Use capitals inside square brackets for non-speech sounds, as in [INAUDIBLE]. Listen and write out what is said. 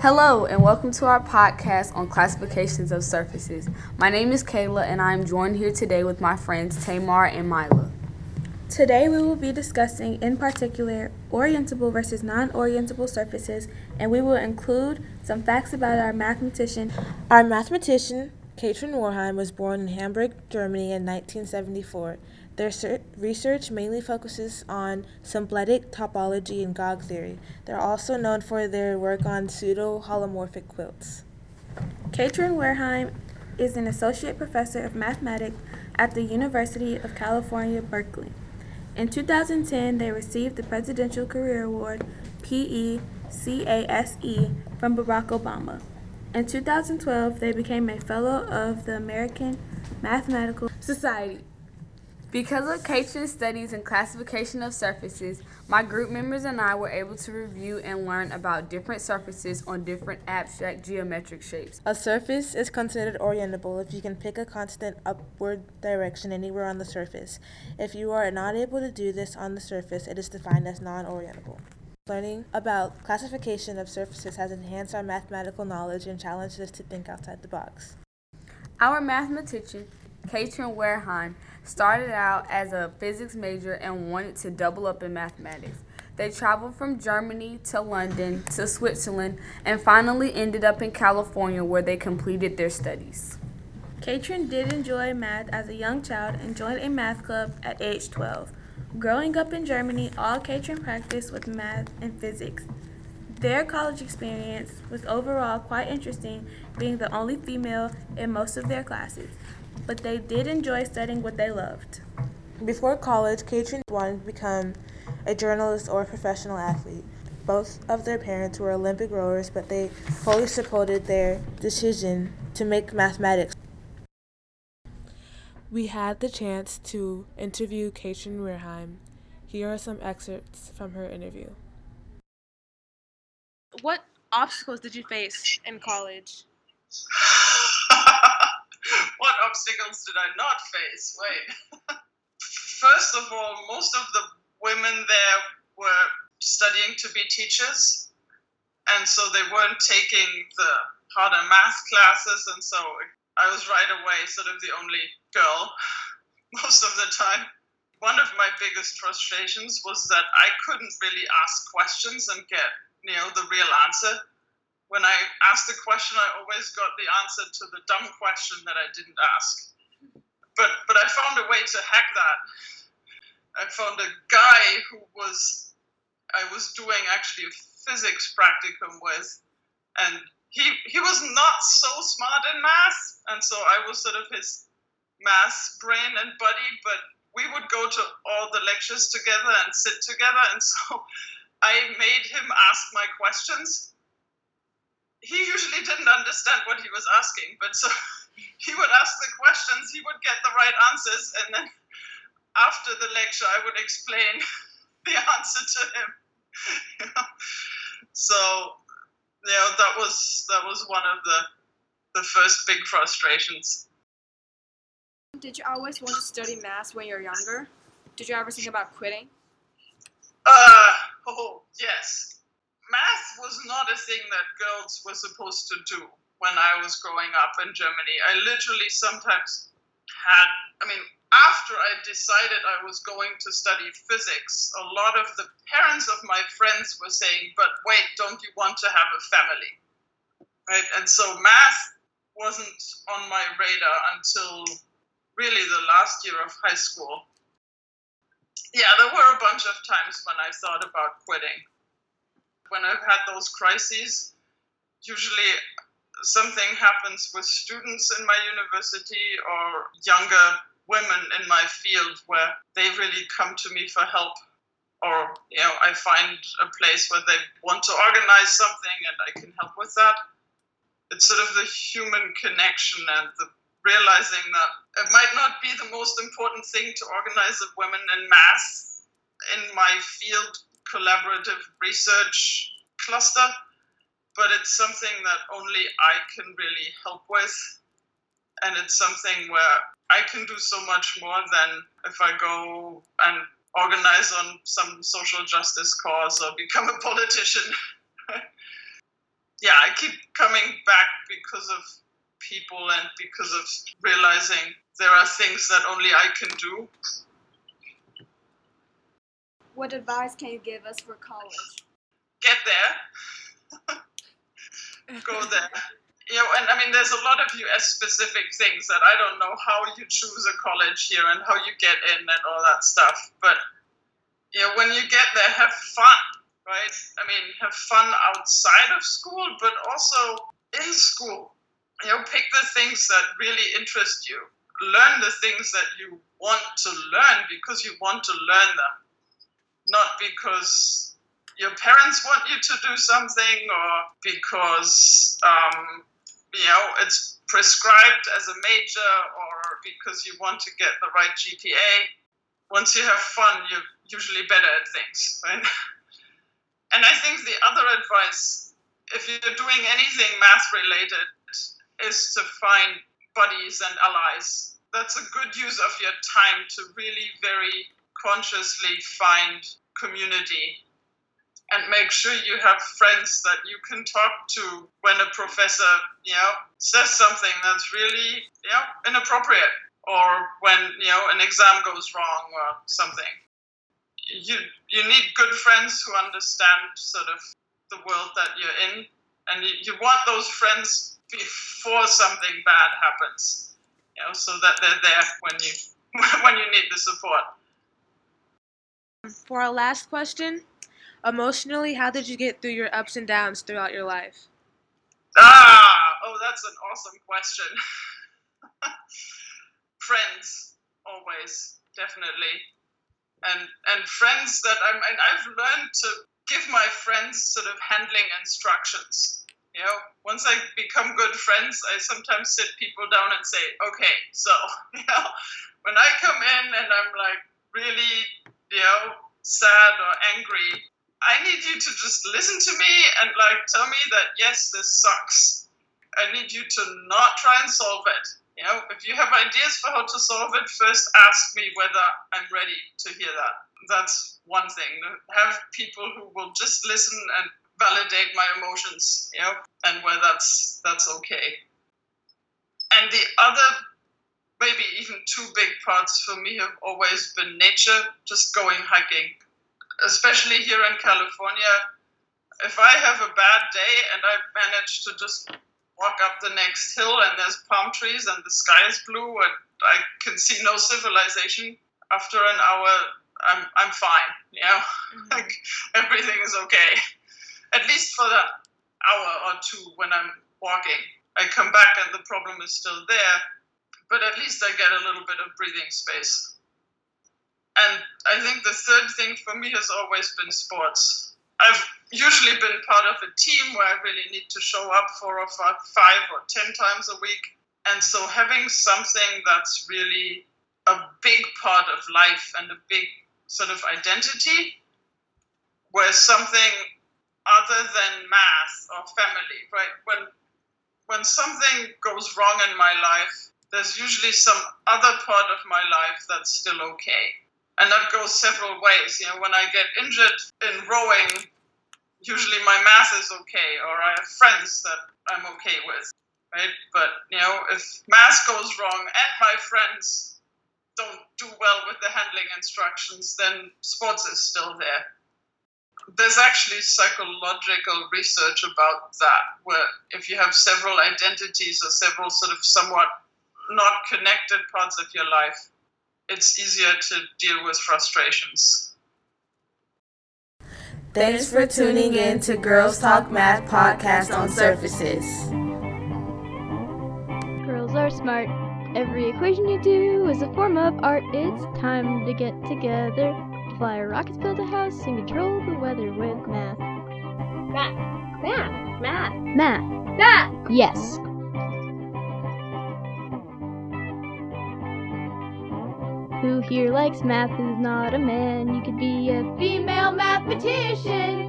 Hello, and welcome to our podcast on classifications of surfaces. My name is Kayla, and I am joined here today with my friends Tamar and Mila. Today we will be discussing, in particular, orientable versus non orientable surfaces, and we will include some facts about our mathematician. Our mathematician, Katrin Wehrheim, was born in Hamburg, Germany in 1974. Their research mainly focuses on symplectic topology and Gauge theory. They're also known for their work on pseudo-holomorphic quilts. Katrin Wehrheim is an associate professor of mathematics at the University of California, Berkeley. In 2010, they received the Presidential Career Award, PECASE, from Barack Obama. In 2012, they became a Fellow of the American Mathematical Society. Because of Katrin's studies and classification of surfaces, my group members and I were able to review and learn about different surfaces on different abstract geometric shapes. A surface is considered orientable if you can pick a constant upward direction anywhere on the surface. If you are not able to do this on the surface, it is defined as non-orientable. Learning about classification of surfaces has enhanced our mathematical knowledge and challenged us to think outside the box. Our mathematician, Katrin Wehrheim, started out as a physics major and wanted to double up in mathematics. They traveled from Germany to London to Switzerland and finally ended up in California where they completed their studies. Katrin did enjoy math as a young child and joined a math club at age 12. Growing up in Germany, all Katrin practiced was math and physics. Their college experience was overall quite interesting, being the only female in most of their classes but they did enjoy studying what they loved. Before college, Katrin wanted to become a journalist or a professional athlete. Both of their parents were Olympic rowers, but they fully supported their decision to make mathematics. We had the chance to interview Katrin Wehrheim. Here are some excerpts from her interview. What obstacles did you face in college? Obstacles did I not face? Wait. [LAUGHS] First of all, most of the women there were studying to be teachers, and so they weren't taking the harder math classes, and so I was right away sort of the only girl [LAUGHS] most of the time. One of my biggest frustrations was that I couldn't really ask questions and get, you know, the real answer when I asked a question, I always got the answer to the dumb question that I didn't ask. But but I found a way to hack that. I found a guy who was I was doing actually a physics practicum with, and he he was not so smart in math, and so I was sort of his math brain and buddy. But we would go to all the lectures together and sit together, and so [LAUGHS] I made him ask my questions he didn't understand what he was asking, but so [LAUGHS] he would ask the questions, he would get the right answers, and then after the lecture, I would explain [LAUGHS] the answer to him. [LAUGHS] So, you know, that was that was one of the the first big frustrations. Did you always want to study math when you were younger? Did you ever think about quitting? Uh, oh, yes math was not a thing that girls were supposed to do when I was growing up in Germany. I literally sometimes had, I mean, after I decided I was going to study physics, a lot of the parents of my friends were saying, but wait, don't you want to have a family? Right? And so math wasn't on my radar until really the last year of high school. Yeah, there were a bunch of times when I thought about quitting when I've had those crises, usually something happens with students in my university or younger women in my field where they really come to me for help. Or you know i find a place where they want to organize something and i can help with that. It's sort of the human connection and the realizing that it might not be the most important thing to organize of women in mass in my field collaborative research cluster, but it's something that only I can really help with. And it's something where I can do so much more than if I go and organize on some social justice cause or become a politician. [LAUGHS] yeah, I keep coming back because of people and because of realizing there are things that only I can do. What advice can you give us for college? Get there. [LAUGHS] Go there. Know, and I mean, there's a lot of US specific things that I don't know how you choose a college here and how you get in and all that stuff. But, know, when you get there, have fun, right? I mean, have fun outside of school, but also in school. You know, pick the things that really interest you. Learn the things that you want to learn because you want to learn them, not because your parents want you to do something or because um, you know it's prescribed as a major or because you want to get the right GPA. Once you have fun, you're usually better at things, right? [LAUGHS] And I think the other advice, if you're doing anything math related, is to find buddies and allies. That's a good use of your time to really very consciously find community and make sure you have friends that you can talk to when a professor, you know, says something that's really, you know, inappropriate or when, you know, an exam goes wrong or something. You you need good friends who understand sort of the world that you're in and you, you want those friends before something bad happens. You know, so that they're there when you [LAUGHS] when you need the support. For our last question, emotionally, how did you get through your ups and downs throughout your life? Ah, oh, that's an awesome question. [LAUGHS] friends, always, definitely, and and friends that I'm. And I've learned to give my friends sort of handling instructions. You know, once I become good friends, I sometimes sit people down and say, okay, so [LAUGHS] you know, when I come in and I'm like really, you know, sad or angry, I need you to just listen to me and like tell me that yes, this sucks. I need you to not try and solve it. You know, if you have ideas for how to solve it, first ask me whether I'm ready to hear that. That's one thing. Have people who will just listen and validate my emotions, you know, and where that's that's okay. And the other maybe even two big parts for me have always been nature, just going hiking especially here in California, if I have a bad day and I manage to just walk up the next hill and there's palm trees and the sky is blue and I can see no civilization, after an hour, I'm, I'm fine. You know, mm-hmm. [LAUGHS] like everything is okay. At least for that hour or two when I'm walking. I come back and the problem is still there, but at least I get a little bit of breathing space. And I think the third thing for me has always been sports. I've usually been part of a team where I really need to show up four or five or ten times a week. And so having something that's really a big part of life and a big sort of identity, where something other than math or family, right? When when something goes wrong in my life, there's usually some other part of my life that's still okay and that goes several ways. You know, when I get injured in rowing, usually my math is okay, or I have friends that I'm okay with, right? But you know, if math goes wrong and my friends don't do well with the handling instructions, then sports is still there. There's actually psychological research about that, where if you have several identities or several sort of somewhat not connected parts of your life, it's easier to deal with frustrations. Thanks for tuning in to Girls Talk Math podcast on surfaces. Girls are smart. Every equation you do is a form of art. It's time to get together, fly rockets, build a house, and control the weather with math. Math. Math. Math. Math. Math. Yes. Who here likes math who's not a man? You could be a female mathematician.